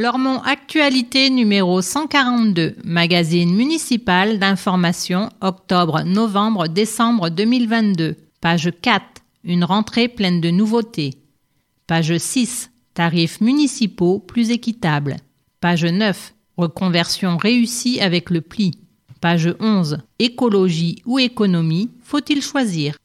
Lormont Actualité numéro 142, magazine municipal d'information octobre, novembre, décembre 2022. Page 4, une rentrée pleine de nouveautés. Page 6, tarifs municipaux plus équitables. Page 9, reconversion réussie avec le pli. Page 11, écologie ou économie, faut-il choisir?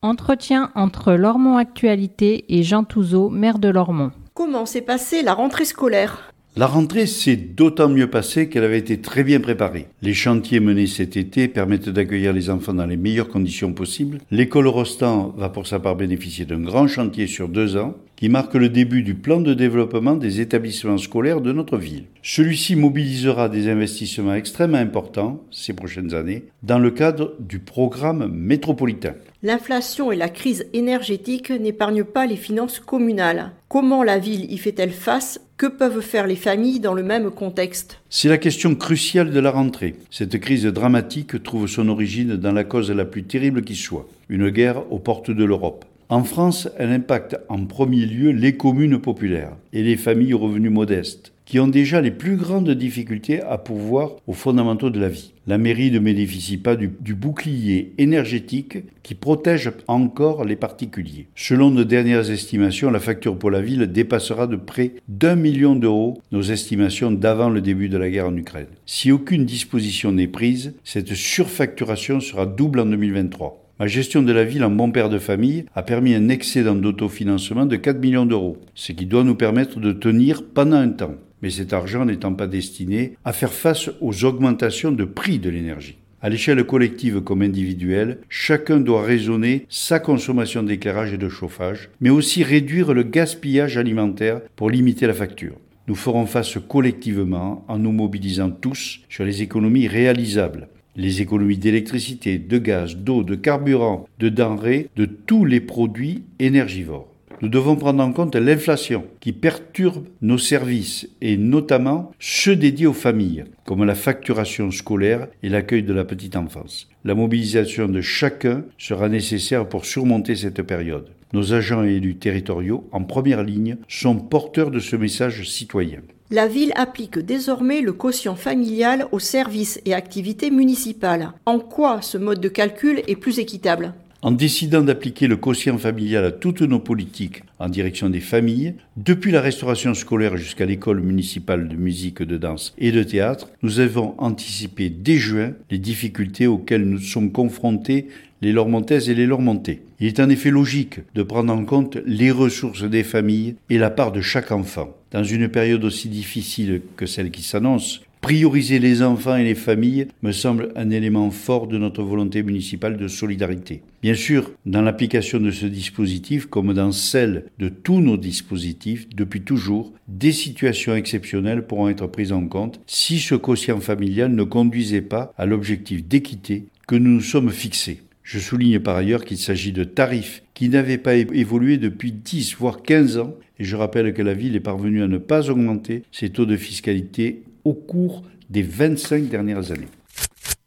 Entretien entre Lormont Actualité et Jean Touzeau, maire de Lormont. Comment s'est passée la rentrée scolaire? La rentrée s'est d'autant mieux passée qu'elle avait été très bien préparée. Les chantiers menés cet été permettent d'accueillir les enfants dans les meilleures conditions possibles. L'école Rostand va pour sa part bénéficier d'un grand chantier sur deux ans qui marque le début du plan de développement des établissements scolaires de notre ville. Celui-ci mobilisera des investissements extrêmement importants ces prochaines années dans le cadre du programme métropolitain. L'inflation et la crise énergétique n'épargnent pas les finances communales. Comment la ville y fait-elle face Que peuvent faire les familles dans le même contexte C'est la question cruciale de la rentrée. Cette crise dramatique trouve son origine dans la cause la plus terrible qui soit, une guerre aux portes de l'Europe. En France, elle impacte en premier lieu les communes populaires et les familles aux revenus modestes, qui ont déjà les plus grandes difficultés à pourvoir aux fondamentaux de la vie. La mairie ne bénéficie pas du, bouclier énergétique qui protège encore les particuliers. Selon nos dernières estimations, la facture pour la ville dépassera de près d'un million d'euros nos estimations d'avant le début de la guerre en Ukraine. Si aucune disposition n'est prise, cette surfacturation sera double en 2023. Ma gestion de la ville en bon père de famille a permis un excédent d'autofinancement de 4 millions d'euros, ce qui doit nous permettre de tenir pendant un temps. Mais cet argent n'étant pas destiné à faire face aux augmentations de prix de l'énergie. À l'échelle collective comme individuelle, chacun doit raisonner sa consommation d'éclairage et de chauffage, mais aussi réduire le gaspillage alimentaire pour limiter la facture. Nous ferons face collectivement en nous mobilisant tous sur les économies réalisables les économies d'électricité, de gaz, d'eau, de carburant, de denrées, de tous les produits énergivores. Nous devons prendre en compte l'inflation qui perturbe nos services et notamment ceux dédiés aux familles, comme la facturation scolaire et l'accueil de la petite enfance. La mobilisation de chacun sera nécessaire pour surmonter cette période. Nos agents et élus territoriaux, en première ligne, sont porteurs de ce message citoyen. La ville applique désormais le quotient familial aux services et activités municipales. En quoi ce mode de calcul est plus équitable? En décidant d'appliquer le quotient familial à toutes nos politiques en direction des familles, depuis la restauration scolaire jusqu'à l'école municipale de musique, de danse et de théâtre, nous avons anticipé dès juin les difficultés auxquelles nous sommes confrontés les Lormontaises et les Lormontais. Il est en effet logique de prendre en compte les ressources des familles et la part de chaque enfant. Dans une période aussi difficile que celle qui s'annonce, prioriser les enfants et les familles me semble un élément fort de notre volonté municipale de solidarité. Bien sûr, dans l'application de ce dispositif, comme dans celle de tous nos dispositifs, depuis toujours, des situations exceptionnelles pourront être prises en compte si ce quotient familial ne conduisait pas à l'objectif d'équité que nous nous sommes fixés. Je souligne par ailleurs qu'il s'agit de tarifs qui n'avaient pas évolué depuis 10 voire 15 ans et je rappelle que la ville est parvenue à ne pas augmenter ses taux de fiscalité au cours des 25 dernières années.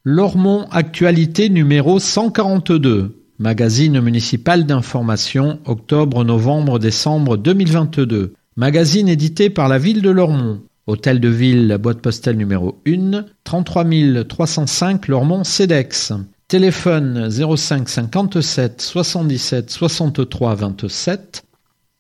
Lormont Actualité numéro 142, magazine municipal d'information, octobre, novembre, décembre 2022. Magazine édité par la ville de Lormont. Hôtel de ville, boîte postale numéro 1, 33 305 Lormont CEDEX. Téléphone 05 57 77 63 27.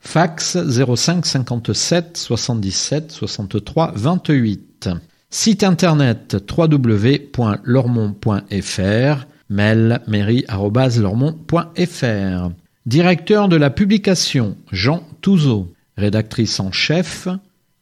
Fax 05 57 77 63 28. Site internet www.lormont.fr. Mail mairie.lormont.fr. Directeur de la publication Jean Touzeau. Rédactrice en chef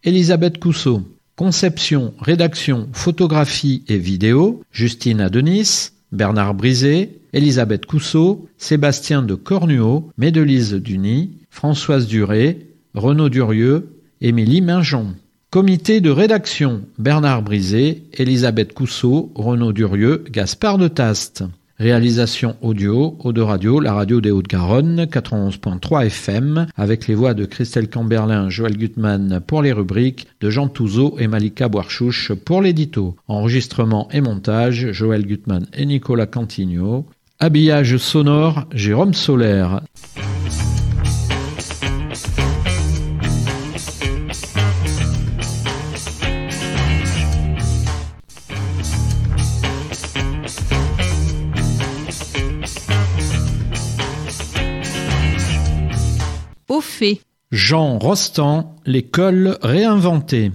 Elisabeth Cousseau. Conception, rédaction, photographie et vidéo Justine Adenis. Bernard Brisé, Elisabeth Cousseau, Sébastien de Cornuau, Médelise Duny, Françoise Duré, Renaud Durieux, Émilie Minjon. Comité de rédaction Bernard Brisé, Elisabeth Cousseau, Renaud Durieux, Gaspard de Taste. Réalisation audio, Eau de Radio, la radio des Hauts-de-Garonne, 91.3 FM, avec les voix de Christelle Camberlin, Joël Gutmann pour les rubriques, de Jean Touzeau et Malika Boarchouche pour l'édito. Enregistrement et montage, Joël Gutmann et Nicolas Cantigno. Habillage sonore, Jérôme Solaire. Au fait. Jean Rostand, l'école réinventée.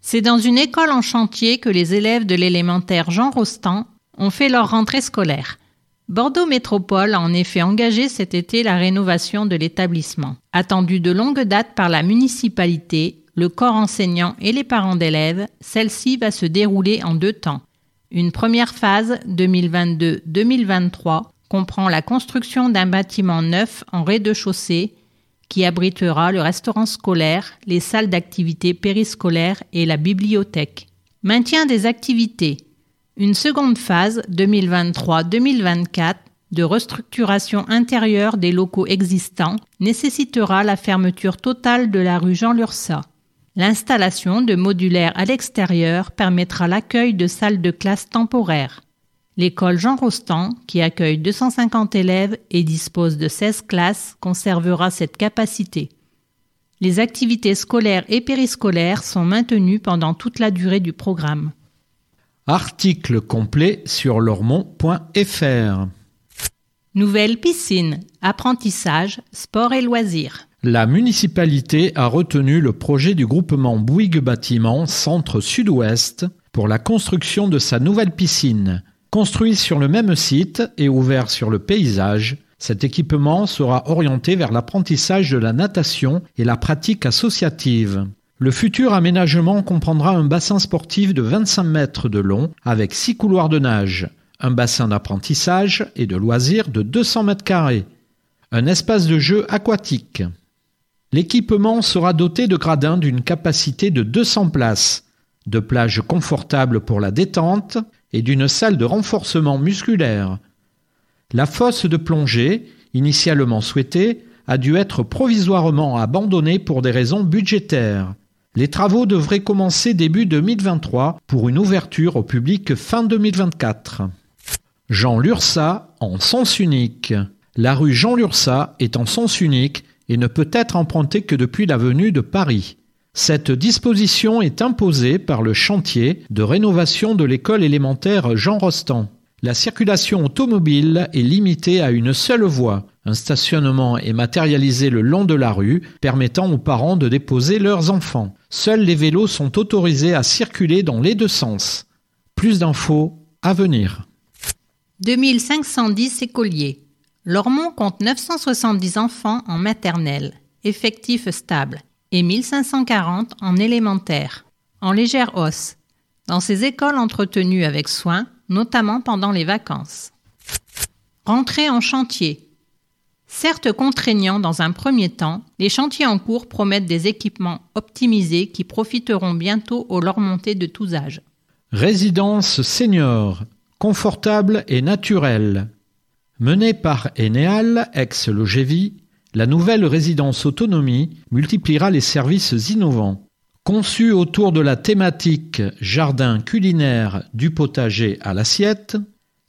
C'est dans une école en chantier que les élèves de l'élémentaire Jean Rostand ont fait leur rentrée scolaire. Bordeaux Métropole a en effet engagé cet été la rénovation de l'établissement. Attendue de longue date par la municipalité, le corps enseignant et les parents d'élèves, celle-ci va se dérouler en deux temps. Une première phase, 2022-2023, comprend la construction d'un bâtiment neuf en rez-de-chaussée qui abritera le restaurant scolaire, les salles d'activités périscolaires et la bibliothèque. Maintien des activités. Une seconde phase, 2023-2024, de restructuration intérieure des locaux existants nécessitera la fermeture totale de la rue Jean Lursa. L'installation de modulaires à l'extérieur permettra l'accueil de salles de classe temporaires. L'école Jean Rostand, qui accueille 250 élèves et dispose de 16 classes, conservera cette capacité. Les activités scolaires et périscolaires sont maintenues pendant toute la durée du programme. Article complet sur lormont.fr. Nouvelle piscine, apprentissage, sport et loisirs. La municipalité a retenu le projet du groupement Bouygues Bâtiment Centre Sud-Ouest pour la construction de sa nouvelle piscine. Construit sur le même site et ouvert sur le paysage, cet équipement sera orienté vers l'apprentissage de la natation et la pratique associative. Le futur aménagement comprendra un bassin sportif de 25 mètres de long avec six couloirs de nage, un bassin d'apprentissage et de loisirs de 200 mètres carrés, un espace de jeu aquatique. L'équipement sera doté de gradins d'une capacité de 200 places, de plages confortables pour la détente et d'une salle de renforcement musculaire. La fosse de plongée, initialement souhaitée, a dû être provisoirement abandonnée pour des raisons budgétaires. Les travaux devraient commencer début 2023 pour une ouverture au public fin 2024. Jean Lursa en sens unique. La rue Jean Lursa est en sens unique et ne peut être empruntée que depuis l'avenue de Paris. Cette disposition est imposée par le chantier de rénovation de l'école élémentaire Jean Rostand. La circulation automobile est limitée à une seule voie. Un stationnement est matérialisé le long de la rue, permettant aux parents de déposer leurs enfants. Seuls les vélos sont autorisés à circuler dans les deux sens. Plus d'infos à venir. 2510 écoliers. Lormont compte 970 enfants en maternelle. Effectif stable et 1540 en élémentaire, en légère hausse, dans ces écoles entretenues avec soin, notamment pendant les vacances. Rentrée en chantier. Certes contraignants dans un premier temps, les chantiers en cours promettent des équipements optimisés qui profiteront bientôt aux montées de tous âges. Résidence senior, confortable et naturelle. Menée par Enéal, ex-Logévie, la nouvelle résidence autonomie multipliera les services innovants. Conçue autour de la thématique jardin culinaire du potager à l'assiette,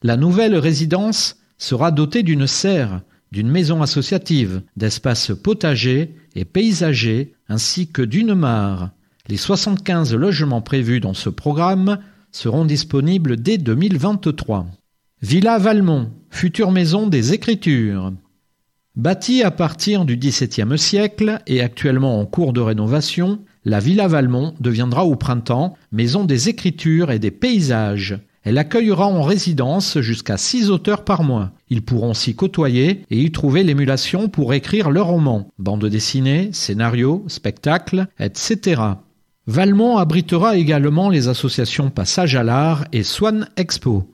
la nouvelle résidence sera dotée d'une serre, d'une maison associative, d'espaces potagers et paysagers ainsi que d'une mare. Les 75 logements prévus dans ce programme seront disponibles dès 2023. Villa Valmont, future maison des écritures. Bâtie à partir du XVIIe siècle et actuellement en cours de rénovation, la Villa Valmont deviendra au printemps maison des écritures et des paysages. Elle accueillera en résidence jusqu'à six auteurs par mois. Ils pourront s'y côtoyer et y trouver l'émulation pour écrire leurs romans, bandes dessinées, scénarios, spectacles, etc. Valmont abritera également les associations Passage à l'art et Swan Expo.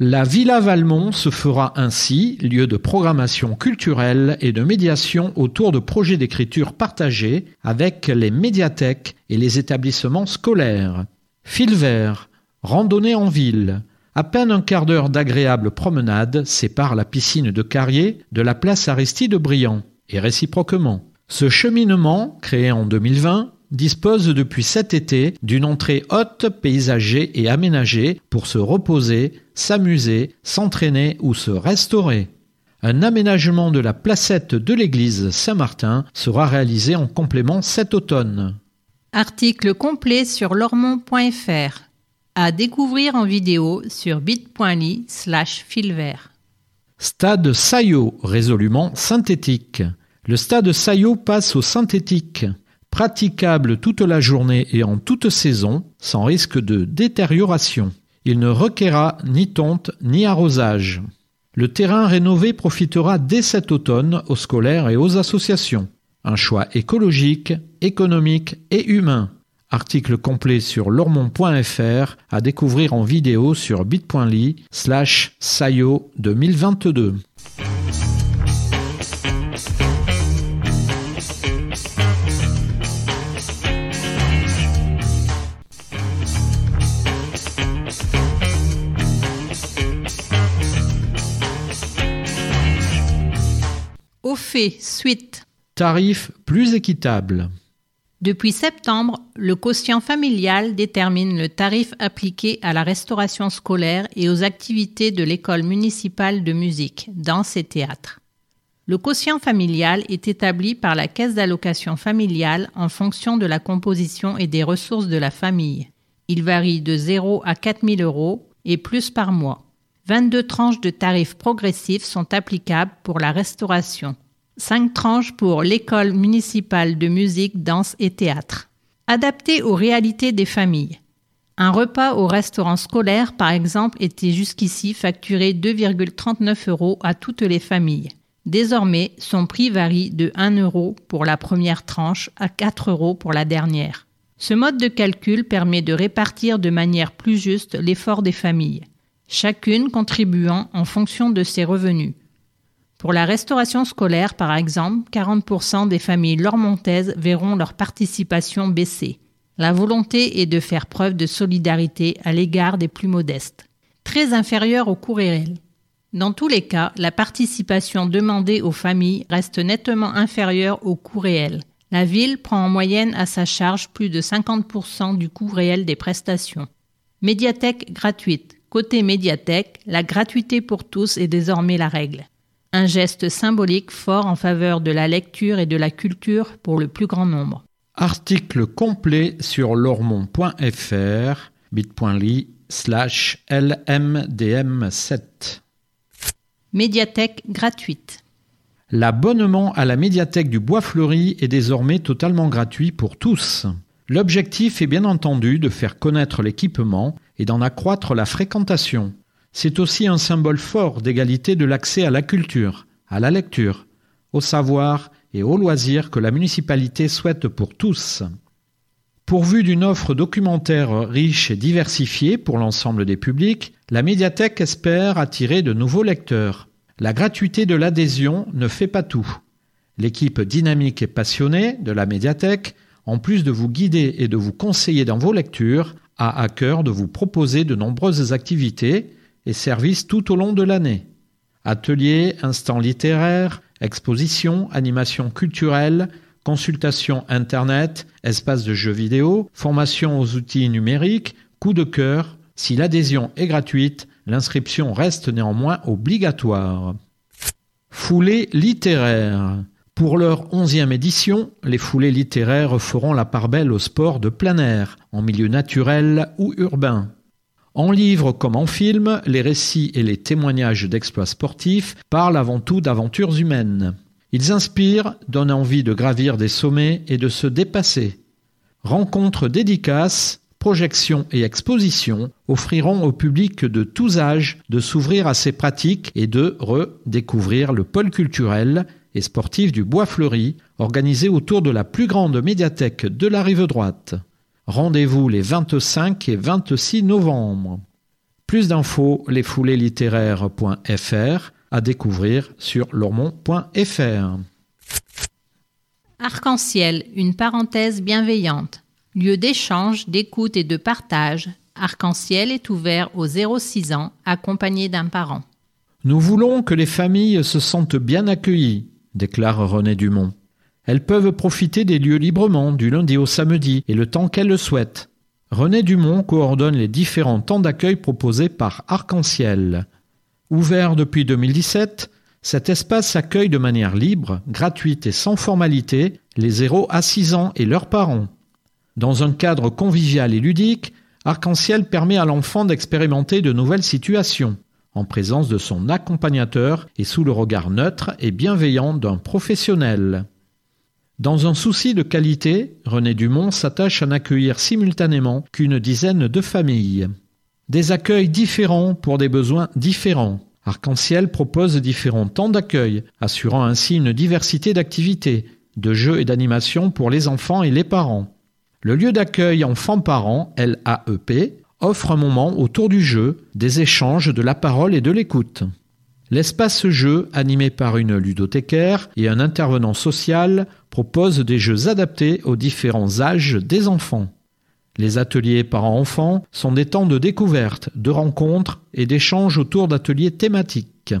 La Villa Valmont se fera ainsi lieu de programmation culturelle et de médiation autour de projets d'écriture partagés avec les médiathèques et les établissements scolaires. Fil vert, randonnée en ville, À peine un quart d'heure d'agréable promenade sépare la piscine de Carrier de la place Aristide Briand, et réciproquement. Ce cheminement, créé en 2020, dispose depuis cet été d'une entrée haute, paysagée et aménagée pour se reposer, s'amuser, s'entraîner ou se restaurer. Un aménagement de la placette de l'église Saint-Martin sera réalisé en complément cet automne. Article complet sur lormont.fr. À découvrir en vidéo sur bit.ly slash filvert. Stade Saillot, résolument synthétique. Le stade Saillot passe au synthétique. Praticable toute la journée et en toute saison, sans risque de détérioration. Il ne requerra ni tonte ni arrosage. Le terrain rénové profitera dès cet automne aux scolaires et aux associations. Un choix écologique, économique et humain. Article complet sur lormont.fr à découvrir en vidéo sur bit.ly slash sayo 2022. Au fait, suite. Tarif plus équitable. Depuis septembre, le quotient familial détermine le tarif appliqué à la restauration scolaire et aux activités de l'école municipale de musique, danse et théâtre. Le quotient familial est établi par la caisse d'allocation familiale en fonction de la composition et des ressources de la famille. Il varie de 0 à 4 000 euros et plus par mois. 22 tranches de tarifs progressifs sont applicables pour la restauration. 5 tranches pour l'école municipale de musique, danse et théâtre. Adapté aux réalités des familles. Un repas au restaurant scolaire, par exemple, était jusqu'ici facturé 2,39 euros à toutes les familles. Désormais, son prix varie de 1 euro pour la première tranche à 4 euros pour la dernière. Ce mode de calcul permet de répartir de manière plus juste l'effort des familles chacune contribuant en fonction de ses revenus. Pour la restauration scolaire, par exemple, 40% des familles lormontaises verront leur participation baisser. La volonté est de faire preuve de solidarité à l'égard des plus modestes, très inférieure au coût réel. Dans tous les cas, la participation demandée aux familles reste nettement inférieure au coût réel. La ville prend en moyenne à sa charge plus de 50% du coût réel des prestations. Médiathèque gratuite. Côté médiathèque, la gratuité pour tous est désormais la règle. Un geste symbolique fort en faveur de la lecture et de la culture pour le plus grand nombre. Article complet sur lormont.fr bit.ly slash lmdm7 Médiathèque gratuite. L'abonnement à la médiathèque du Bois Fleuri est désormais totalement gratuit pour tous. L'objectif est bien entendu de faire connaître l'équipement et d'en accroître la fréquentation. C'est aussi un symbole fort d'égalité de l'accès à la culture, à la lecture, au savoir et aux loisirs que la municipalité souhaite pour tous. Pourvue d'une offre documentaire riche et diversifiée pour l'ensemble des publics, la médiathèque espère attirer de nouveaux lecteurs. La gratuité de l'adhésion ne fait pas tout. L'équipe dynamique et passionnée de la médiathèque en plus de vous guider et de vous conseiller dans vos lectures, a à cœur de vous proposer de nombreuses activités services tout au long de l'année. Ateliers, instants littéraires, expositions, animations culturelles, consultations Internet, espaces de jeux vidéo, formation aux outils numériques, coup de cœur. Si l'adhésion est gratuite, l'inscription reste néanmoins obligatoire. Foulée littéraire. Pour leur onzième édition, les foulées littéraires feront la part belle au sport de plein air, en milieu naturel ou urbain. En livre comme en film, les récits et les témoignages d'exploits sportifs parlent avant tout d'aventures humaines. Ils inspirent, donnent envie de gravir des sommets et de se dépasser. Rencontres dédicaces, projections et expositions offriront au public de tous âges de s'ouvrir à ces pratiques et de redécouvrir le pôle culturel et sportif du Bois Fleuri, organisé autour de la plus grande médiathèque de la rive droite. Rendez-vous les 25 et 26 novembre. Plus d'infos, lesfouléeslittéraires.fr à découvrir sur lormont.fr. Arc-en-ciel, une parenthèse bienveillante, lieu d'échange, d'écoute et de partage. Arc-en-ciel est ouvert aux 0-6 ans, accompagné d'un parent. Nous voulons que les familles se sentent bien accueillies, déclare René Dumont. Elles peuvent profiter des lieux librement, du lundi au samedi, et le temps qu'elles le souhaitent. René Dumont coordonne les différents temps d'accueil proposés par Arc-en-Ciel. Ouvert depuis 2017, cet espace accueille de manière libre, gratuite et sans formalité les 0 à 6 ans et leurs parents. Dans un cadre convivial et ludique, Arc-en-Ciel permet à l'enfant d'expérimenter de nouvelles situations, en présence de son accompagnateur et sous le regard neutre et bienveillant d'un professionnel. Dans un souci de qualité, René Dumont s'attache à n'accueillir simultanément qu'une dizaine de familles. Des accueils différents pour des besoins différents. Arc-en-Ciel propose différents temps d'accueil, assurant ainsi une diversité d'activités, de jeux et d'animations pour les enfants et les parents. Le lieu d'accueil enfants-parents, LAEP, offre un moment autour du jeu, des échanges, de la parole et de l'écoute. L'espace jeu, animé par une ludothécaire et un intervenant social, propose des jeux adaptés aux différents âges des enfants. Les ateliers parents-enfants sont des temps de découverte, de rencontres et d'échanges autour d'ateliers thématiques.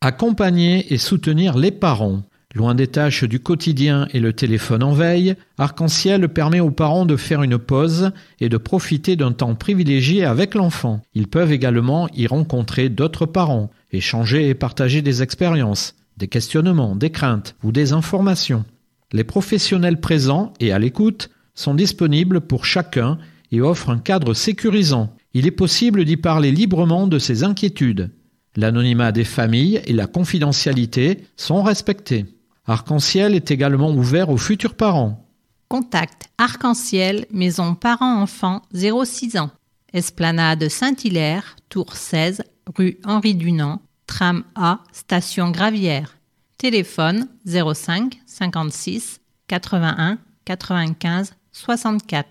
Accompagner et soutenir les parents. Loin des tâches du quotidien et le téléphone en veille, Arc-en-Ciel permet aux parents de faire une pause et de profiter d'un temps privilégié avec l'enfant. Ils peuvent également y rencontrer d'autres parents, échanger et partager des expériences, des questionnements, des craintes ou des informations. Les professionnels présents et à l'écoute sont disponibles pour chacun et offrent un cadre sécurisant. Il est possible d'y parler librement de ses inquiétudes. L'anonymat des familles et la confidentialité sont respectés. Arc-en-ciel est également ouvert aux futurs parents. Contact Arc-en-ciel, maison parents-enfants 06 ans. Esplanade Saint-Hilaire, Tour 16, rue Henri Dunant, tram A, station Gravière. Téléphone 05 56 81 95 64.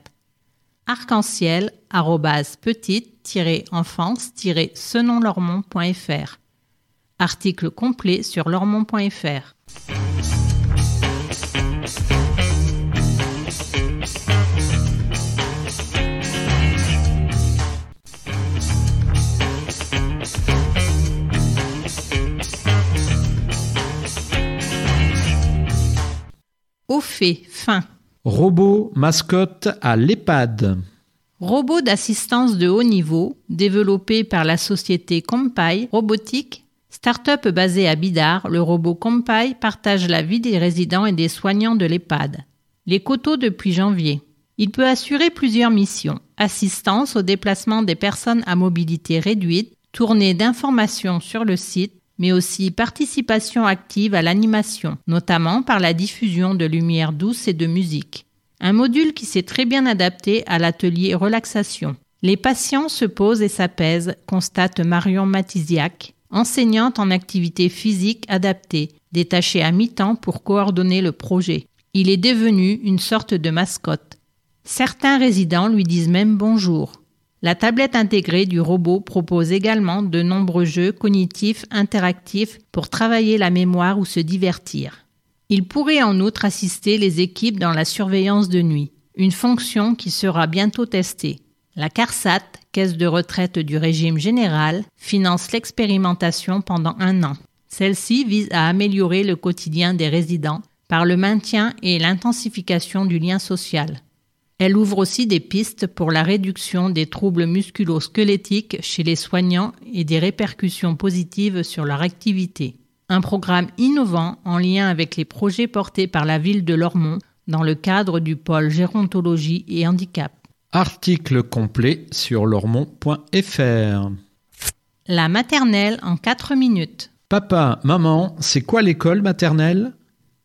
Arc-en-ciel, petite-enfance-senonlormont.fr. Article complet sur lormont.fr. Au fait, fin. Robot mascotte à l'EHPAD. Robot d'assistance de haut niveau, développé par la société Compay Robotique, start-up basée à Bidar, le robot Compay partage la vie des résidents et des soignants de l'EHPAD. Les coteaux depuis janvier. Il peut assurer plusieurs missions. Assistance au déplacement des personnes à mobilité réduite, tournée d'informations sur le site, mais aussi participation active à l'animation, notamment par la diffusion de lumière douce et de musique. Un module qui s'est très bien adapté à l'atelier relaxation. Les patients se posent et s'apaisent, constate Marion Matisiac, enseignante en activité physique adaptée, détachée à mi-temps pour coordonner le projet. Il est devenu une sorte de mascotte. Certains résidents lui disent même bonjour. La tablette intégrée du robot propose également de nombreux jeux cognitifs interactifs pour travailler la mémoire ou se divertir. Il pourrait en outre assister les équipes dans la surveillance de nuit, une fonction qui sera bientôt testée. La CARSAT, caisse de retraite du régime général, finance l'expérimentation pendant un an. Celle-ci vise à améliorer le quotidien des résidents par le maintien et l'intensification du lien social. Elle ouvre aussi des pistes pour la réduction des troubles musculo-squelettiques chez les soignants et des répercussions positives sur leur activité. Un programme innovant en lien avec les projets portés par la ville de Lormont dans le cadre du pôle gérontologie et handicap. Article complet sur lormont.fr. La maternelle en 4 minutes. Papa, maman, c'est quoi l'école maternelle?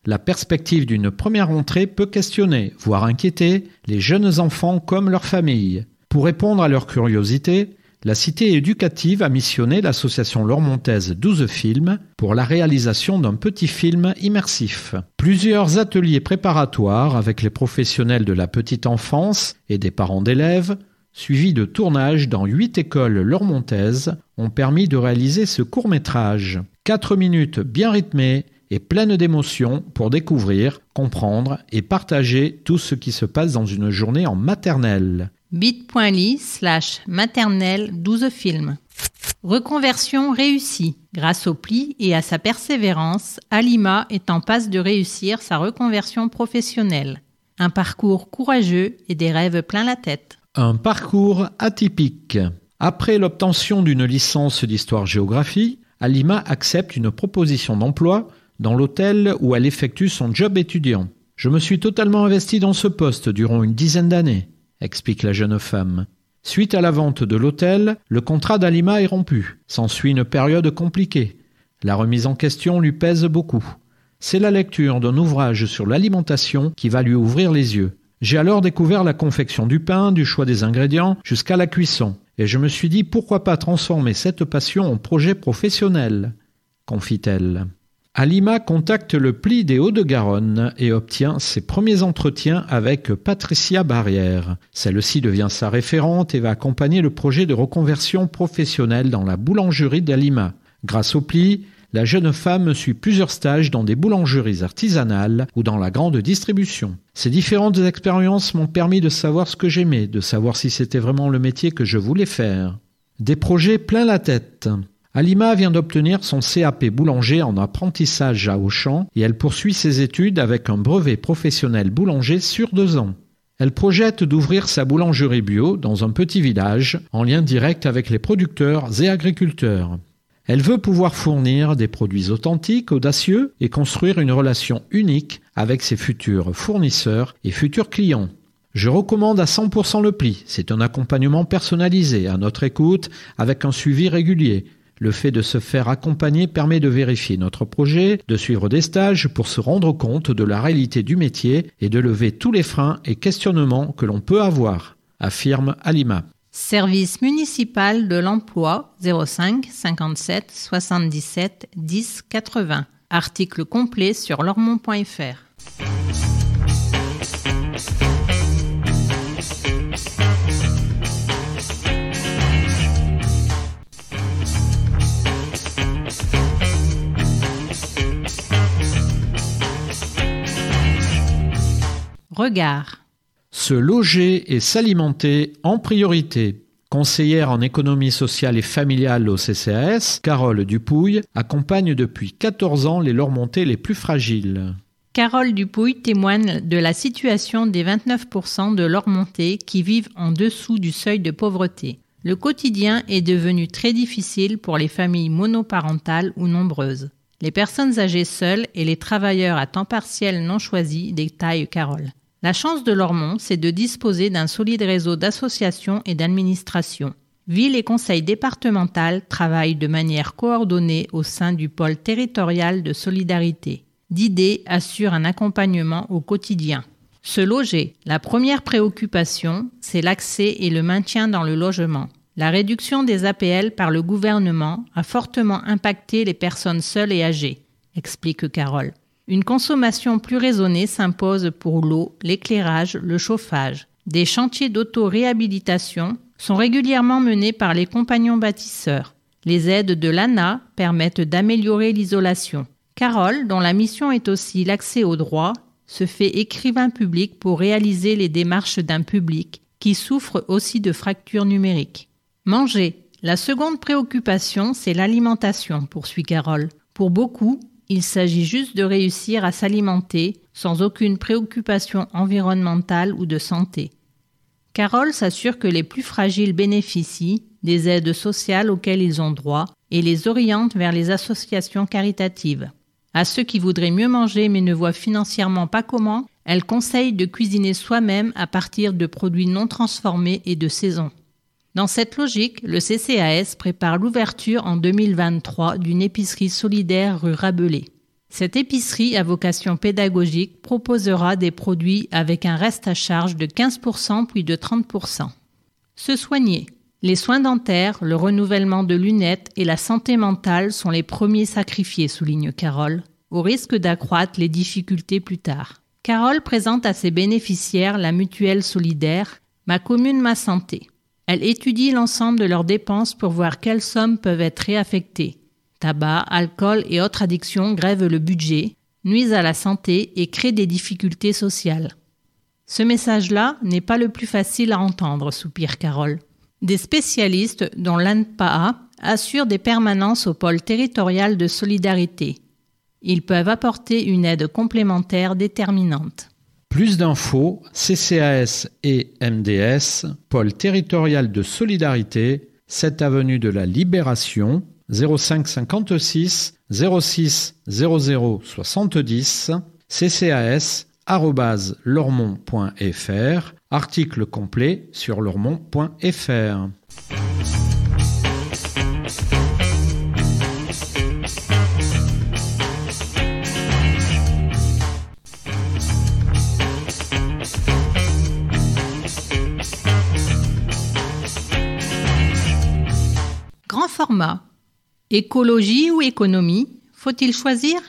La perspective d'une première rentrée peut questionner, voire inquiéter, les jeunes enfants comme leurs familles. Pour répondre à leur curiosité, la Cité éducative a missionné l'association Lormontaise 12 Films pour la réalisation d'un petit film immersif. Plusieurs ateliers préparatoires avec les professionnels de la petite enfance et des parents d'élèves, suivis de tournages dans huit écoles lormontaises, ont permis de réaliser ce court métrage. Quatre minutes bien rythmées et pleine d'émotions pour découvrir, comprendre et partager tout ce qui se passe dans une journée en maternelle. bit.ly slash maternelle 12 films. Reconversion réussie. Grâce au pli et à sa persévérance, Alima est en passe de réussir sa reconversion professionnelle. Un parcours courageux et des rêves plein la tête. Un parcours atypique. Après l'obtention d'une licence d'histoire-géographie, Alima accepte une proposition d'emploi dans l'hôtel où elle effectue son job étudiant. Je me suis totalement investi dans ce poste durant une dizaine d'années, explique la jeune femme. Suite à la vente de l'hôtel, le contrat d'Alima est rompu. S'ensuit une période compliquée. La remise en question lui pèse beaucoup. C'est la lecture d'un ouvrage sur l'alimentation qui va lui ouvrir les yeux. J'ai alors découvert la confection du pain, du choix des ingrédients, jusqu'à la cuisson. Et je me suis dit pourquoi pas transformer cette passion en projet professionnel, confie-t-elle. Alima contacte le pli des Hauts-de-Garonne et obtient ses premiers entretiens avec Patricia Barrière. Celle-ci devient sa référente et va accompagner le projet de reconversion professionnelle dans la boulangerie d'Alima. Grâce au pli, la jeune femme suit plusieurs stages dans des boulangeries artisanales ou dans la grande distribution. Ces différentes expériences m'ont permis de savoir ce que j'aimais, de savoir si c'était vraiment le métier que je voulais faire. Des projets plein la tête. Alima vient d'obtenir son CAP boulanger en apprentissage à Auchan et elle poursuit ses études avec un brevet professionnel boulanger sur deux ans. Elle projette d'ouvrir sa boulangerie bio dans un petit village en lien direct avec les producteurs et agriculteurs. Elle veut pouvoir fournir des produits authentiques, audacieux et construire une relation unique avec ses futurs fournisseurs et futurs clients. Je recommande à 100% le pli. C'est un accompagnement personnalisé à notre écoute avec un suivi régulier. Le fait de se faire accompagner permet de vérifier notre projet, de suivre des stages pour se rendre compte de la réalité du métier et de lever tous les freins et questionnements que l'on peut avoir, affirme Alima. Service municipal de l'emploi 05 57 77 10 80. Article complet sur lormont.fr. Regard. Se loger et s'alimenter en priorité. Conseillère en économie sociale et familiale au CCAS, Carole Dupouille accompagne depuis 14 ans les Lormontais les plus fragiles. Carole Dupouille témoigne de la situation des 29% de Lormontais qui vivent en dessous du seuil de pauvreté. Le quotidien est devenu très difficile pour les familles monoparentales ou nombreuses. Les personnes âgées seules et les travailleurs à temps partiel non choisis détaille Carole. La chance de Lormont, c'est de disposer d'un solide réseau d'associations et d'administrations. Ville et conseil départemental travaillent de manière coordonnée au sein du pôle territorial de solidarité. D'idées assure un accompagnement au quotidien. Se loger. La première préoccupation, c'est l'accès et le maintien dans le logement. La réduction des APL par le gouvernement a fortement impacté les personnes seules et âgées, explique Carole. Une consommation plus raisonnée s'impose pour l'eau, l'éclairage, le chauffage. Des chantiers d'auto-réhabilitation sont régulièrement menés par les compagnons bâtisseurs. Les aides de l'ANA permettent d'améliorer l'isolation. Carole, dont la mission est aussi l'accès au droit, se fait écrivain public pour réaliser les démarches d'un public qui souffre aussi de fractures numériques. Manger. La seconde préoccupation, c'est l'alimentation, poursuit Carole. Pour beaucoup, il s'agit juste de réussir à s'alimenter sans aucune préoccupation environnementale ou de santé. Carole s'assure que les plus fragiles bénéficient des aides sociales auxquelles ils ont droit et les oriente vers les associations caritatives. À ceux qui voudraient mieux manger mais ne voient financièrement pas comment, elle conseille de cuisiner soi-même à partir de produits non transformés et de saison. Dans cette logique, le CCAS prépare l'ouverture en 2023 d'une épicerie solidaire rue Rabelais. Cette épicerie à vocation pédagogique proposera des produits avec un reste à charge de 15% puis de 30%. Se soigner. Les soins dentaires, le renouvellement de lunettes et la santé mentale sont les premiers sacrifiés, souligne Carole, au risque d'accroître les difficultés plus tard. Carole présente à ses bénéficiaires la mutuelle solidaire Ma commune, ma santé. Elle étudie l'ensemble de leurs dépenses pour voir quelles sommes peuvent être réaffectées. Tabac, alcool et autres addictions grèvent le budget, nuisent à la santé et créent des difficultés sociales. Ce message-là n'est pas le plus facile à entendre, soupire Carole. Des spécialistes, dont l'ANPAA, assurent des permanences au pôle territorial de solidarité. Ils peuvent apporter une aide complémentaire déterminante. Plus d'infos, CCAS et MDS, pôle territorial de solidarité, 7 avenue de la Libération, 05 56 06 00 70, CCAS lormont.fr, article complet sur lormont.fr. Écologie ou économie Faut-il choisir?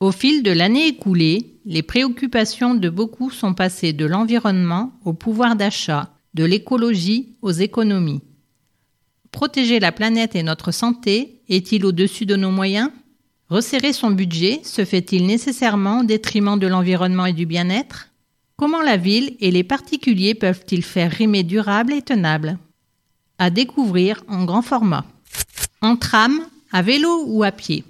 Au fil de l'année écoulée, les préoccupations de beaucoup sont passées de l'environnement au pouvoir d'achat, de l'écologie aux économies. Protéger la planète et notre santé est-il au-dessus de nos moyens? Resserrer son budget se fait-il nécessairement au détriment de l'environnement et du bien-être? Comment la ville et les particuliers peuvent-ils faire rimer durable et tenable? À découvrir en grand format. En tram, à vélo ou à pied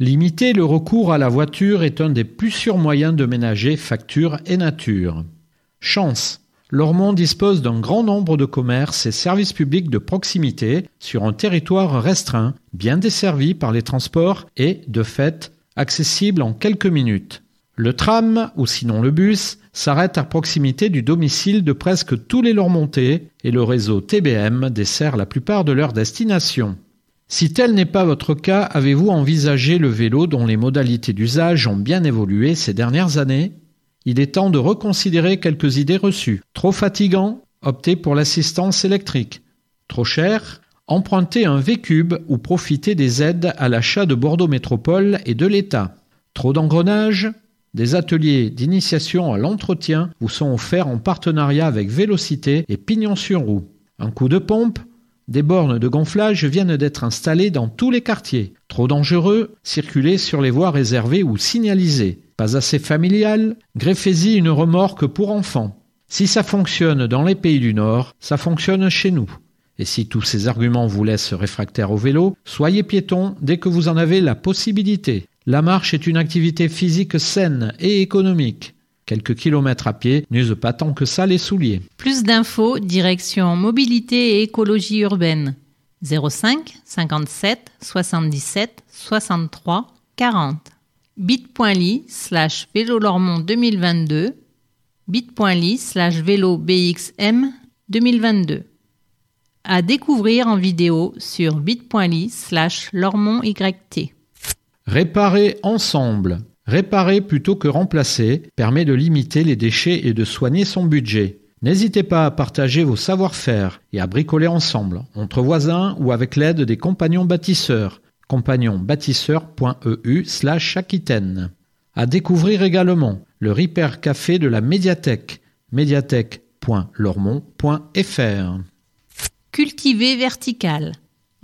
Limiter le recours à la voiture est un des plus sûrs moyens de ménager facture et nature. Chance. Lormont dispose d'un grand nombre de commerces et services publics de proximité sur un territoire restreint, bien desservi par les transports et, de fait, accessible en quelques minutes. Le tram, ou sinon le bus, s'arrête à proximité du domicile de presque tous les Lormontais et le réseau TBM dessert la plupart de leurs destinations. Si tel n'est pas votre cas, avez-vous envisagé le vélo dont les modalités d'usage ont bien évolué ces dernières années? Il est temps de reconsidérer quelques idées reçues. Trop fatigant Optez pour l'assistance électrique. Trop cher Empruntez un V-Cube ou profitez des aides à l'achat de Bordeaux Métropole et de l'État. Trop d'engrenages Des ateliers d'initiation à l'entretien vous sont offerts en partenariat avec Vélocité et Pignon sur roue. Un coup de pompe des bornes de gonflage viennent d'être installées dans tous les quartiers. Trop dangereux, circuler sur les voies réservées ou signalisées. Pas assez familial, greffez-y une remorque pour enfants. Si ça fonctionne dans les pays du Nord, ça fonctionne chez nous. Et si tous ces arguments vous laissent réfractaire au vélo, soyez piéton dès que vous en avez la possibilité. La marche est une activité physique saine et économique. Quelques kilomètres à pied n'usent pas tant que ça les souliers. Plus d'infos, direction mobilité et écologie urbaine. 05 57 77 63 40. bit.ly slash vélo 2022 bit.ly slash vélo BXM 2022. À découvrir en vidéo sur bit.ly slash YT. Réparer ensemble Réparer plutôt que remplacer permet de limiter les déchets et de soigner son budget. N'hésitez pas à partager vos savoir-faire et à bricoler ensemble, entre voisins ou avec l'aide des compagnons bâtisseurs. compagnonbâtisseur.eu slash Aquitaine. À découvrir également le Repair Café de la médiathèque, médiathèque.lormont.fr. Cultiver vertical.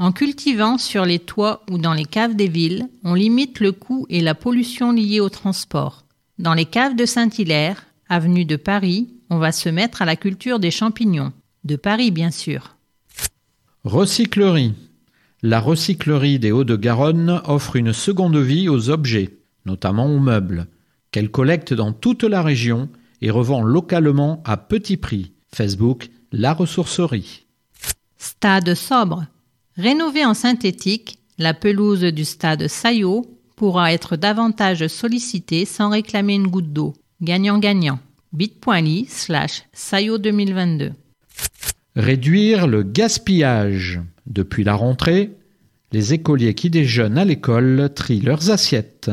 En cultivant sur les toits ou dans les caves des villes, on limite le coût et la pollution liés au transport. Dans les caves de Saint-Hilaire, avenue de Paris, on va se mettre à la culture des champignons. De Paris, bien sûr. Recyclerie. La recyclerie des Hauts-de-Garonne offre une seconde vie aux objets, notamment aux meubles, qu'elle collecte dans toute la région et revend localement à petit prix. Facebook, la ressourcerie. Stade sobre. Rénovée en synthétique, la pelouse du stade Sayo pourra être davantage sollicitée sans réclamer une goutte d'eau. Gagnant-gagnant. bit.ly slash Sayo 2022. Réduire le gaspillage. Depuis la rentrée, les écoliers qui déjeunent à l'école trient leurs assiettes.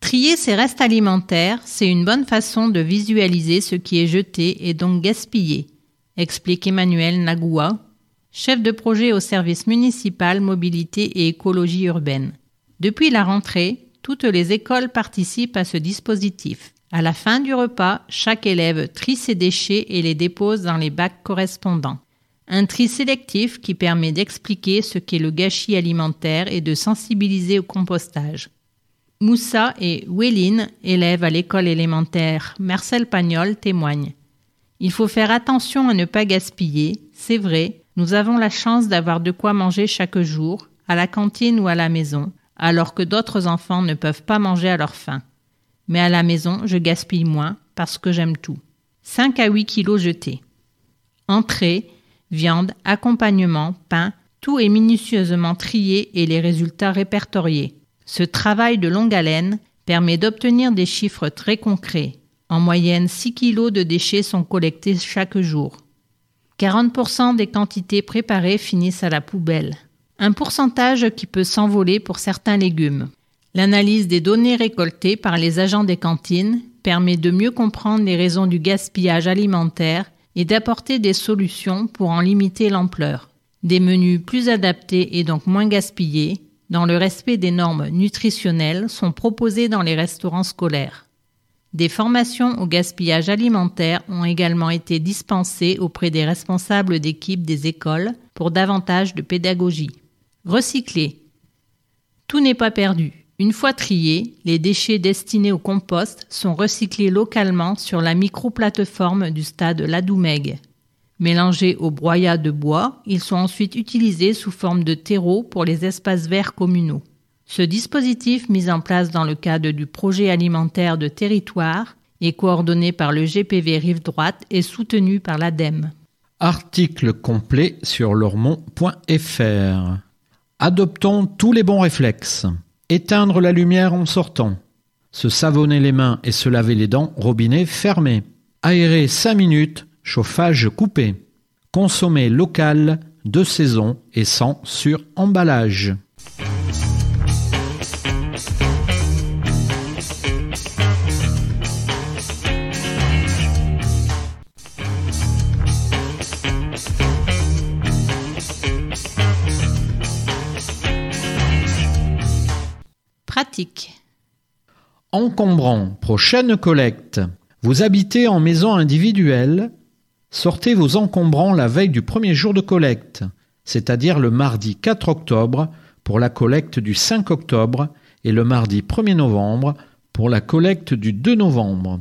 Trier ses restes alimentaires, c'est une bonne façon de visualiser ce qui est jeté et donc gaspillé, explique Emmanuel Nagoua, chef de projet au service municipal mobilité et écologie urbaine. Depuis la rentrée, toutes les écoles participent à ce dispositif. À la fin du repas, chaque élève trie ses déchets et les dépose dans les bacs correspondants. Un tri sélectif qui permet d'expliquer ce qu'est le gâchis alimentaire et de sensibiliser au compostage. Moussa et Wéline, élèves à l'école élémentaire Marcel Pagnol, témoignent. Il faut faire attention à ne pas gaspiller, c'est vrai, nous avons la chance d'avoir de quoi manger chaque jour, à la cantine ou à la maison, alors que d'autres enfants ne peuvent pas manger à leur faim. Mais à la maison, je gaspille moins parce que j'aime tout. 5 à 8 kilos jetés. Entrée, viande, accompagnement, pain, tout est minutieusement trié et les résultats répertoriés. Ce travail de longue haleine permet d'obtenir des chiffres très concrets. En moyenne, 6 kilos de déchets sont collectés chaque jour. 40% des quantités préparées finissent à la poubelle. Un pourcentage qui peut s'envoler pour certains légumes. L'analyse des données récoltées par les agents des cantines permet de mieux comprendre les raisons du gaspillage alimentaire et d'apporter des solutions pour en limiter l'ampleur. Des menus plus adaptés et donc moins gaspillés, dans le respect des normes nutritionnelles, sont proposés dans les restaurants scolaires. Des formations au gaspillage alimentaire ont également été dispensées auprès des responsables d'équipe des écoles pour davantage de pédagogie. Recycler. Tout n'est pas perdu. Une fois triés, les déchets destinés au compost sont recyclés localement sur la micro-plateforme du stade Ladoumègue. Mélangés au broyat de bois, ils sont ensuite utilisés sous forme de terreau pour les espaces verts communaux. Ce dispositif, mis en place dans le cadre du projet alimentaire de territoire, est coordonné par le GPV Rive Droite et soutenu par l'ADEME. Article complet sur lormont.fr. Adoptons tous les bons réflexes. Éteindre la lumière en sortant. Se savonner les mains et se laver les dents, robinet fermé. Aérer 5 minutes Chauffage coupé. Consommer local, de saison et sans sur Encombrant, prochaine collecte. Vous habitez en maison individuelle, Sortez vos encombrants la veille du premier jour de collecte, c'est-à-dire le mardi 4 octobre pour la collecte du 5 octobre et le mardi 1er novembre pour la collecte du 2 novembre.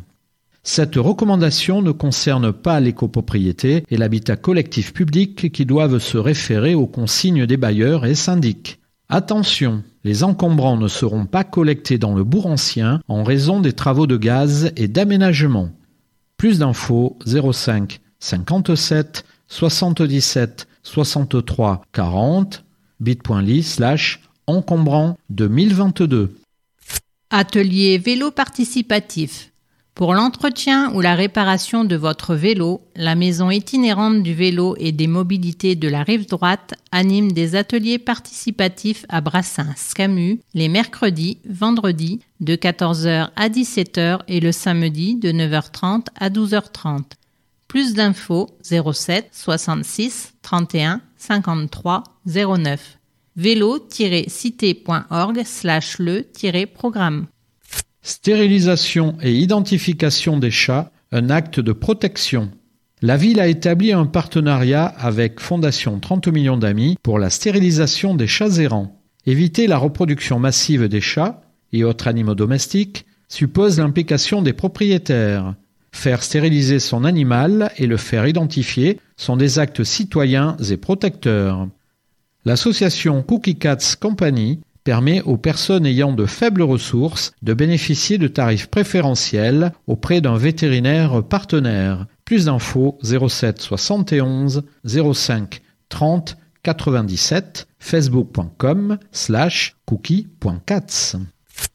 Cette recommandation ne concerne pas les copropriétés et l'habitat collectif public qui doivent se référer aux consignes des bailleurs et syndics. Attention, les encombrants ne seront pas collectés dans le bourg ancien en raison des travaux de gaz et d'aménagement. Plus d'infos 05 57 77 63 40 bit.ly slash encombrant 2022. Atelier vélo participatif. Pour l'entretien ou la réparation de votre vélo, la maison itinérante du vélo et des mobilités de la rive droite anime des ateliers participatifs à Brassens, Camus, les mercredis, vendredis de 14h à 17h et le samedi de 9h30 à 12h30. Plus d'infos 07 66 31 53 09. vélo-cité.org slash le-programme. Stérilisation et identification des chats, un acte de protection. La ville a établi un partenariat avec Fondation 30 millions d'amis pour la stérilisation des chats errants. Éviter la reproduction massive des chats et autres animaux domestiques suppose l'implication des propriétaires. Faire stériliser son animal et le faire identifier sont des actes citoyens et protecteurs. L'association Cookie Cats Company permet aux personnes ayant de faibles ressources de bénéficier de tarifs préférentiels auprès d'un vétérinaire partenaire. Plus d'infos 07 71 05 30 97 facebook.com slash cookie.cats.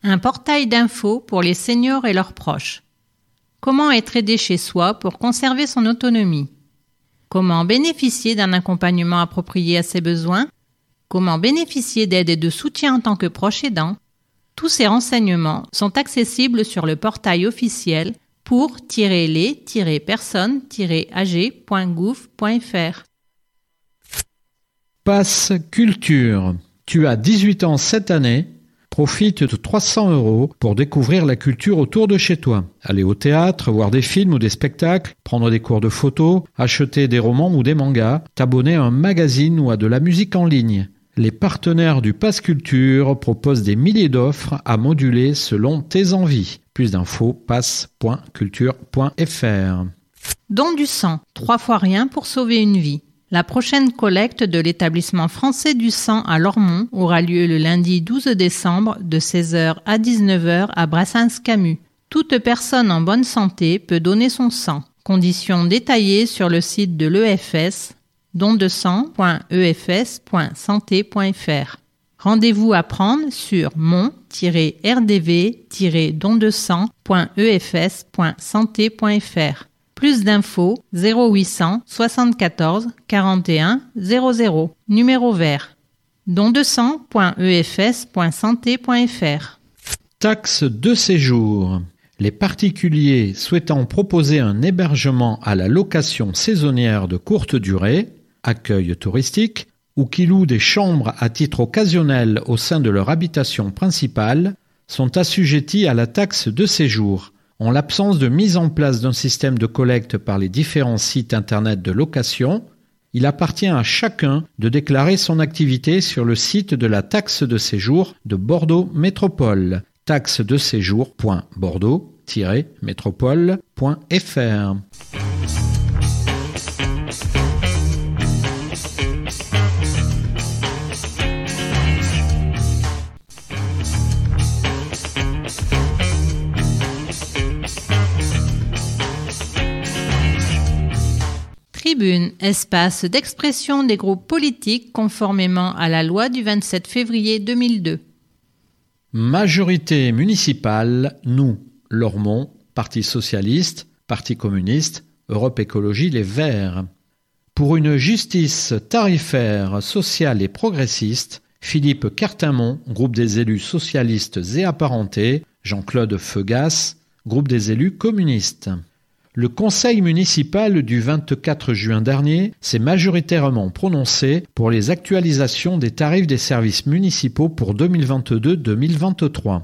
Un portail d'infos pour les seniors et leurs proches. Comment être aidé chez soi pour conserver son autonomie? Comment bénéficier d'un accompagnement approprié à ses besoins? Comment bénéficier d'aide et de soutien en tant que proche aidant? Tous ces renseignements sont accessibles sur le portail officiel pour-les-personnes-âgées.gouv.fr. Passe Culture. Tu as 18 ans cette année Profite de 300 euros pour découvrir la culture autour de chez toi. Aller au théâtre, voir des films ou des spectacles, prendre des cours de photo, acheter des romans ou des mangas, t'abonner à un magazine ou à de la musique en ligne. Les partenaires du Pass Culture proposent des milliers d'offres à moduler selon tes envies. Plus d'infos passe.culture.fr. Don du sang, trois fois rien pour sauver une vie. La prochaine collecte de l'établissement français du sang à Lormont aura lieu le lundi 12 décembre de 16h à 19h à Brassens-Camus. Toute personne en bonne santé peut donner son sang. Conditions détaillées sur le site de l'EFS dondesang.efs.santé.fr. Rendez-vous à prendre sur mon-rdv-dondesang.efs.santé.fr. Plus d'infos 0800 74 41 00. Numéro vert. dondesang.efs.santé.fr. Taxe de séjour. Les particuliers souhaitant proposer un hébergement à la location saisonnière de courte durée, accueil touristique, ou qui louent des chambres à titre occasionnel au sein de leur habitation principale, sont assujettis à la taxe de séjour en l'absence de mise en place d'un système de collecte par les différents sites Internet de location, il appartient à chacun de déclarer son activité sur le site de la taxe de séjour de Bordeaux Métropole, taxe de. Tribune, espace d'expression des groupes politiques conformément à la loi du 27 février 2002. Majorité municipale, nous, Lormont, Parti socialiste, Parti communiste, Europe Écologie Les Verts. Pour une justice tarifaire, sociale et progressiste, Philippe Cartamont, groupe des élus socialistes et apparentés, Jean-Claude Feugas, groupe des élus communistes. Le conseil municipal du 24 juin dernier s'est majoritairement prononcé pour les actualisations des tarifs des services municipaux pour 2022-2023.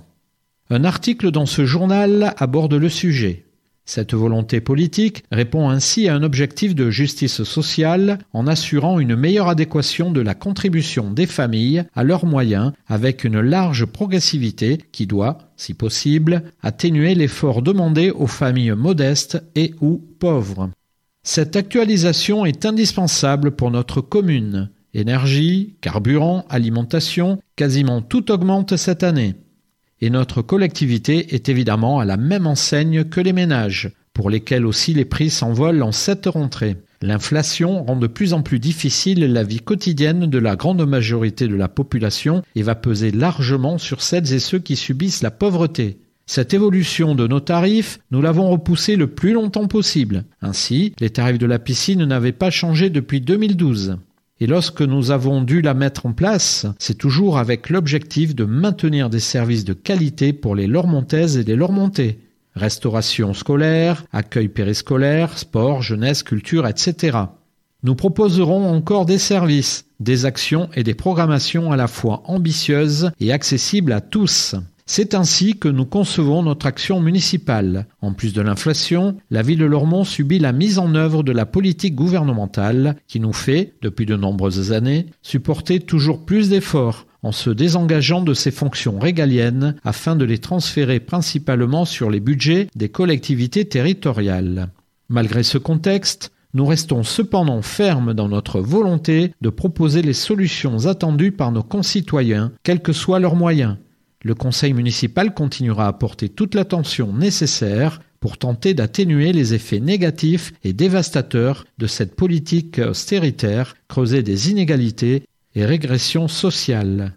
Un article dans ce journal aborde le sujet. Cette volonté politique répond ainsi à un objectif de justice sociale en assurant une meilleure adéquation de la contribution des familles à leurs moyens avec une large progressivité qui doit, si possible, atténuer l'effort demandé aux familles modestes et ou pauvres. Cette actualisation est indispensable pour notre commune. Énergie, carburant, alimentation, quasiment tout augmente cette année et notre collectivité est évidemment à la même enseigne que les ménages, pour lesquels aussi les prix s'envolent en cette rentrée. L'inflation rend de plus en plus difficile la vie quotidienne de la grande majorité de la population et va peser largement sur celles et ceux qui subissent la pauvreté. Cette évolution de nos tarifs, nous l'avons repoussée le plus longtemps possible. Ainsi, les tarifs de la piscine n'avaient pas changé depuis 2012. Et lorsque nous avons dû la mettre en place, c'est toujours avec l'objectif de maintenir des services de qualité pour les Lormontaises et les Lormontais. Restauration scolaire, accueil périscolaire, sport, jeunesse, culture, etc. Nous proposerons encore des services, des actions et des programmations à la fois ambitieuses et accessibles à tous. C'est ainsi que nous concevons notre action municipale. En plus de l'inflation, la ville de Lormont subit la mise en œuvre de la politique gouvernementale qui nous fait, depuis de nombreuses années, supporter toujours plus d'efforts en se désengageant de ses fonctions régaliennes afin de les transférer principalement sur les budgets des collectivités territoriales. Malgré ce contexte, nous restons cependant fermes dans notre volonté de proposer les solutions attendues par nos concitoyens, quels que soient leurs moyens. Le conseil municipal continuera à porter toute l'attention nécessaire pour tenter d'atténuer les effets négatifs et dévastateurs de cette politique austéritaire, creuser des inégalités et régression sociale.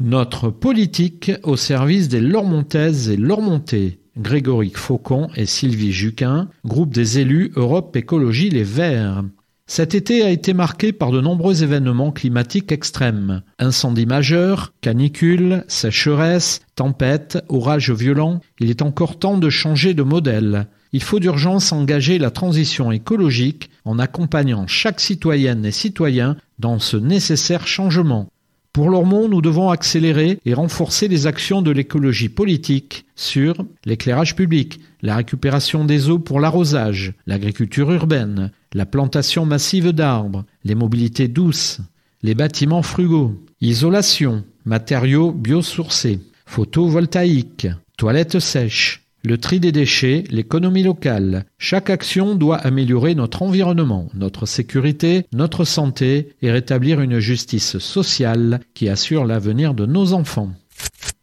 Notre politique au service des Lormontaises et Lormontais. Grégory Faucon et Sylvie Juquin, groupe des élus Europe Écologie Les Verts. Cet été a été marqué par de nombreux événements climatiques extrêmes. Incendies majeurs, canicules, sécheresses, tempêtes, orages violents. Il est encore temps de changer de modèle. Il faut d'urgence engager la transition écologique en accompagnant chaque citoyenne et citoyen dans ce nécessaire changement. Pour Lormont, nous devons accélérer et renforcer les actions de l'écologie politique sur l'éclairage public, la récupération des eaux pour l'arrosage, l'agriculture urbaine, la plantation massive d'arbres, les mobilités douces, les bâtiments frugaux, isolation, matériaux biosourcés, photovoltaïques, toilettes sèches, Le tri des déchets, l'économie locale. Chaque action doit améliorer notre environnement, notre sécurité, notre santé et rétablir une justice sociale qui assure l'avenir de nos enfants.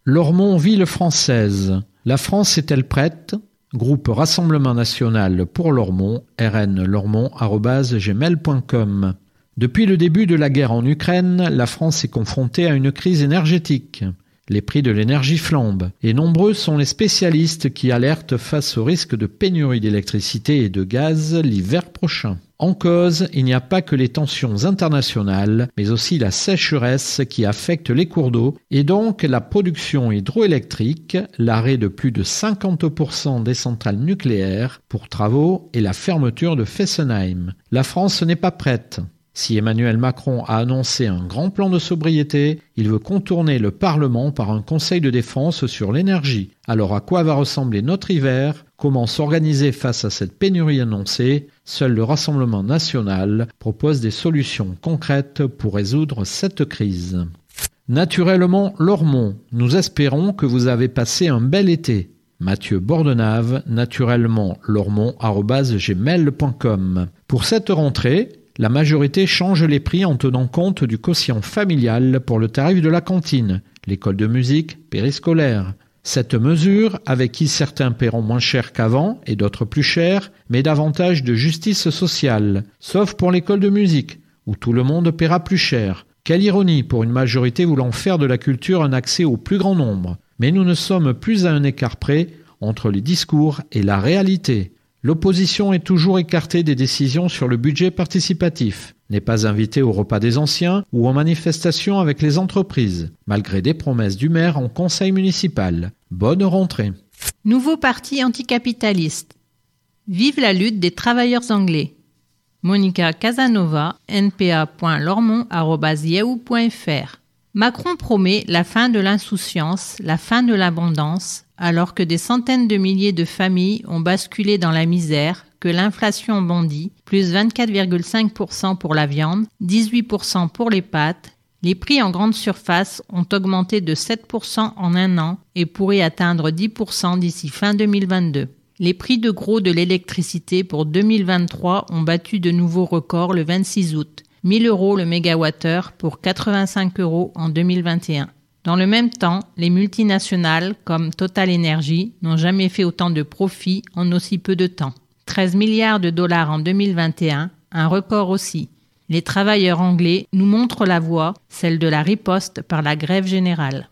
Lormont Ville française. La France est-elle prête? Groupe Rassemblement National pour Lormont, rnlormont.gmail.com Depuis le début de la guerre en Ukraine, la France est confrontée à une crise énergétique. Les prix de l'énergie flambent et nombreux sont les spécialistes qui alertent face au risque de pénurie d'électricité et de gaz l'hiver prochain. En cause, il n'y a pas que les tensions internationales, mais aussi la sécheresse qui affecte les cours d'eau et donc la production hydroélectrique, l'arrêt de plus de 50% des centrales nucléaires pour travaux et la fermeture de Fessenheim. La France n'est pas prête. Si Emmanuel Macron a annoncé un grand plan de sobriété, il veut contourner le Parlement par un Conseil de défense sur l'énergie. Alors à quoi va ressembler notre hiver? Comment s'organiser face à cette pénurie annoncée? Seul le Rassemblement national propose des solutions concrètes pour résoudre cette crise. Naturellement, Lormont, nous espérons que vous avez passé un bel été. Mathieu Bordenave, naturellement lormont.gmail.com. Pour cette rentrée, la majorité change les prix en tenant compte du quotient familial pour le tarif de la cantine, l'école de musique, périscolaire. Cette mesure, avec qui certains paieront moins cher qu'avant et d'autres plus cher, met davantage de justice sociale, sauf pour l'école de musique, où tout le monde paiera plus cher. Quelle ironie pour une majorité voulant faire de la culture un accès au plus grand nombre. Mais nous ne sommes plus à un écart près entre les discours et la réalité. L'opposition est toujours écartée des décisions sur le budget participatif, n'est pas invitée au repas des anciens ou aux manifestations avec les entreprises, malgré des promesses du maire en conseil municipal. Bonne rentrée. Nouveau parti anticapitaliste. Vive la lutte des travailleurs anglais. Monica Casanova, npa.lormont.yahoo.fr Macron promet la fin de l'insouciance, la fin de l'abondance, alors que des centaines de milliers de familles ont basculé dans la misère, que l'inflation bondit, plus 24,5% pour la viande, 18% pour les pâtes, les prix en grande surface ont augmenté de 7% en un an et pourraient atteindre 10% d'ici fin 2022. Les prix de gros de l'électricité pour 2023 ont battu de nouveaux records le 26 août. 1000 euros le mégawattheure pour 85 euros en 2021. Dans le même temps, les multinationales comme Total Energy n'ont jamais fait autant de profits en aussi peu de temps. 13 milliards de dollars en 2021, un record aussi. Les travailleurs anglais nous montrent la voie, celle de la riposte par la grève générale.